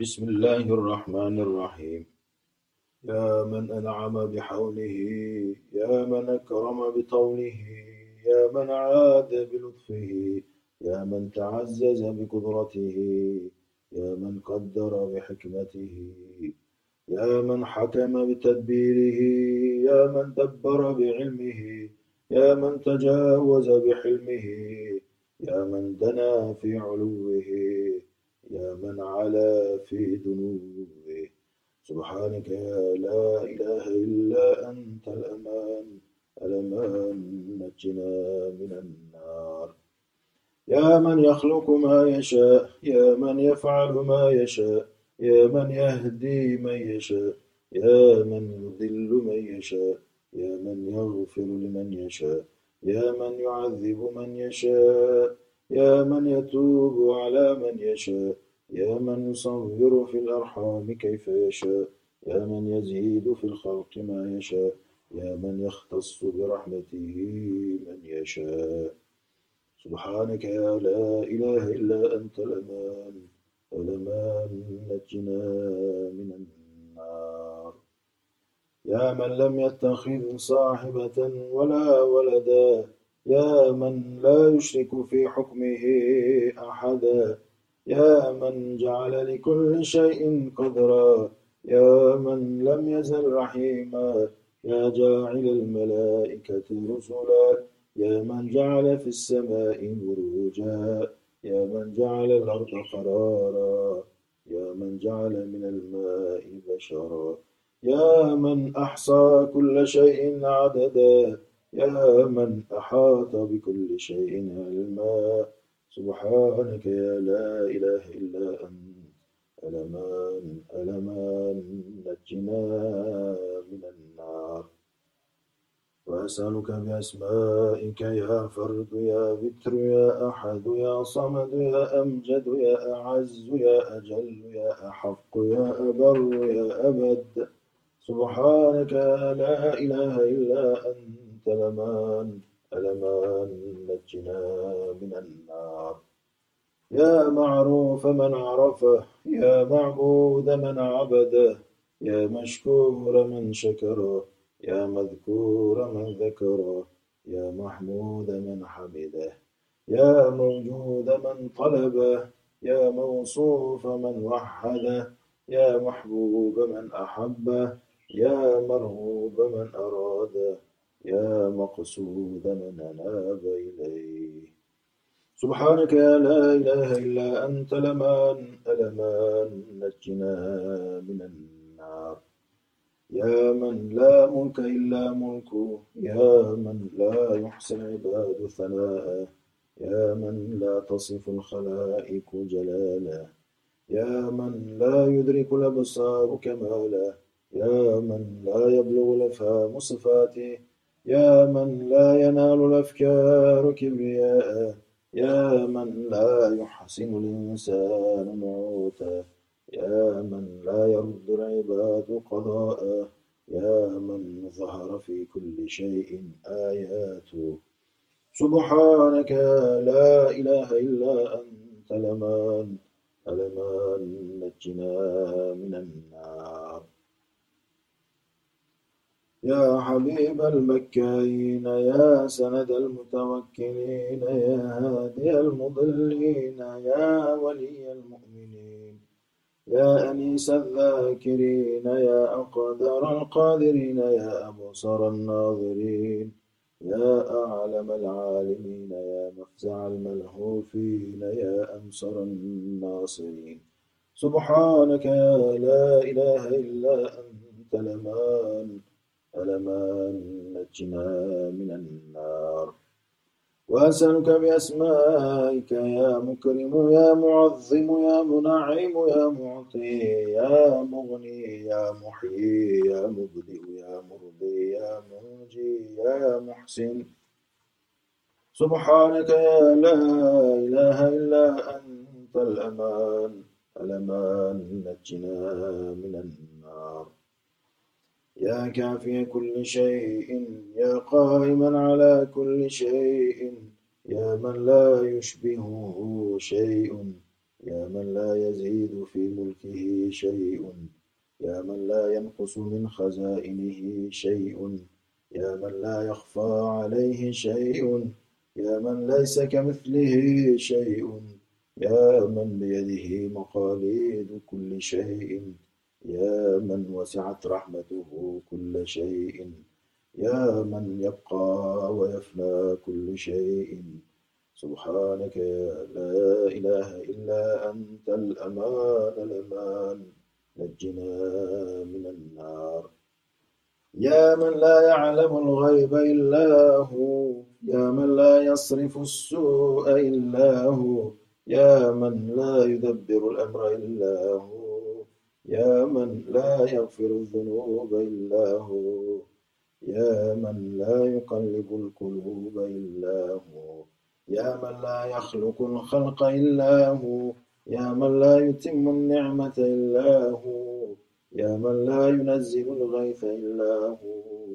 بسم الله الرحمن الرحيم. يا من أنعم بحوله يا من أكرم بطوله يا من عاد بلطفه يا من تعزز بقدرته يا من قدر بحكمته يا من حكم بتدبيره يا من دبر بعلمه يا من تجاوز بحلمه يا من دنا في علوه يا من علا في دنوه سبحانك يا لا إله إلا أنت الأمان. الأمان نجنا من النار. يا من يخلق ما يشاء يا من يفعل ما يشاء يا من يهدي من يشاء يا من يضل من يشاء يا من يغفر لمن يشاء يا من يعذب من يشاء. يا من يتوب على من يشاء يا من يصور في الأرحام كيف يشاء يا من يزيد في الخلق ما يشاء يا من يختص برحمته من يشاء. سبحانك يا لا إله إلا أنت الأمان الأمان نجنا من النار. يا من لم يتخذ صاحبة ولا ولدا يا من لا يشرك في حكمه أحدا. يا من جعل لكل شيء قدرا. يا من لم يزل رحيما. يا جاعل الملائكة رسلا. يا من جعل في السماء بروجا. يا من جعل الأرض قرارا. يا من جعل من الماء بشرا. يا من أحصى كل شيء عددا. يا من أحاط بكل شيء علما سبحانك يا لا إله إلا أنت. ألمان ألمان نجنا من النار. وأسألك بأسمائك يا فرد يا ذكر يا أحد يا صمد يا أمجد يا أعز يا أجل يا أحق يا أبر يا أبد. سبحانك لا إله إلا أنت. لمان ألمان نجنا من النار. يا معروف من عرفه يا معبود من عبده. يا مشكور من شكره يا مذكور من ذكره. يا محمود من حمده. يا موجود من طلبه. يا موصوف من وحده. يا محبوب من أحبه. يا مرغوب من أراده. يا مقصود من أناب إليه. سبحانك يا لا إله إلا أنت لمان ألمان نجنا من النار. يا من لا ملك إلا ملكه. يا من لا يحسن عباد ثناءه. يا من لا تصف الخلائق جلاله. يا من لا يدرك الأبصار كماله. يا من لا يبلغ الأفهام صفاته. يا من لا ينال الأفكار كبرياءه يا من لا يحسن الإنسان موته يا من لا يرد العباد قضاءه يا من ظهر في كل شيء آياته سبحانك لا إله إلا أنت لمان ألمان نجنا من النار. يا حبيب المكاين يا سند المتوكلين يا هادي المضلين يا ولي المؤمنين يا أنيس الذاكرين يا أقدر القادرين يا أبصر الناظرين يا أعلم العالمين يا مفزع الملهوفين يا أمسر الناصرين. سبحانك يا لا إله إلا أنت لمان ألمان نجنا من النار؟ وأسألك بأسمائك يا مكرم يا معظم يا منعم يا معطي يا مغني يا محيي يا مبدئ يا مرضي يا منجي يا محسن. سبحانك يا لا إله إلا أنت الأمان. الأمان نجنا من النار؟ يا كافي كل شيء يا قائما على كل شيء. يا من لا يشبهه شيء يا من لا يزيد في ملكه شيء. يا من لا ينقص من خزائنه شيء. يا من لا يخفى عليه شيء. يا من ليس كمثله شيء. يا من بيده مقاليد كل شيء. يا من وسعت رحمته كل شيء يا من يبقى ويفنى كل شيء. سبحانك يا لا إله إلا أنت الأمان الأمان. نجنا من النار. يا من لا يعلم الغيب إلا هو يا من لا يصرف السوء إلا هو يا من لا يدبر الأمر إلا هو. يا من لا يغفر الذنوب إلا هو. يا من لا يقلب القلوب إلا هو. يا من لا يخلق الخلق إلا هو. يا من لا يتم النعمة إلا هو. يا من لا ينزل الغيث إلا هو.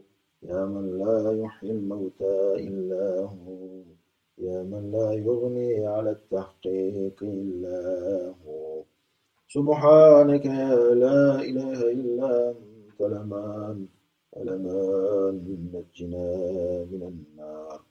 يا من لا يحيي الموتى إلا هو. يا من لا يغني على التحقيق إلا هو. سبحانك يا لا إله إلا أنت الأمان الأمان نجنا من النار.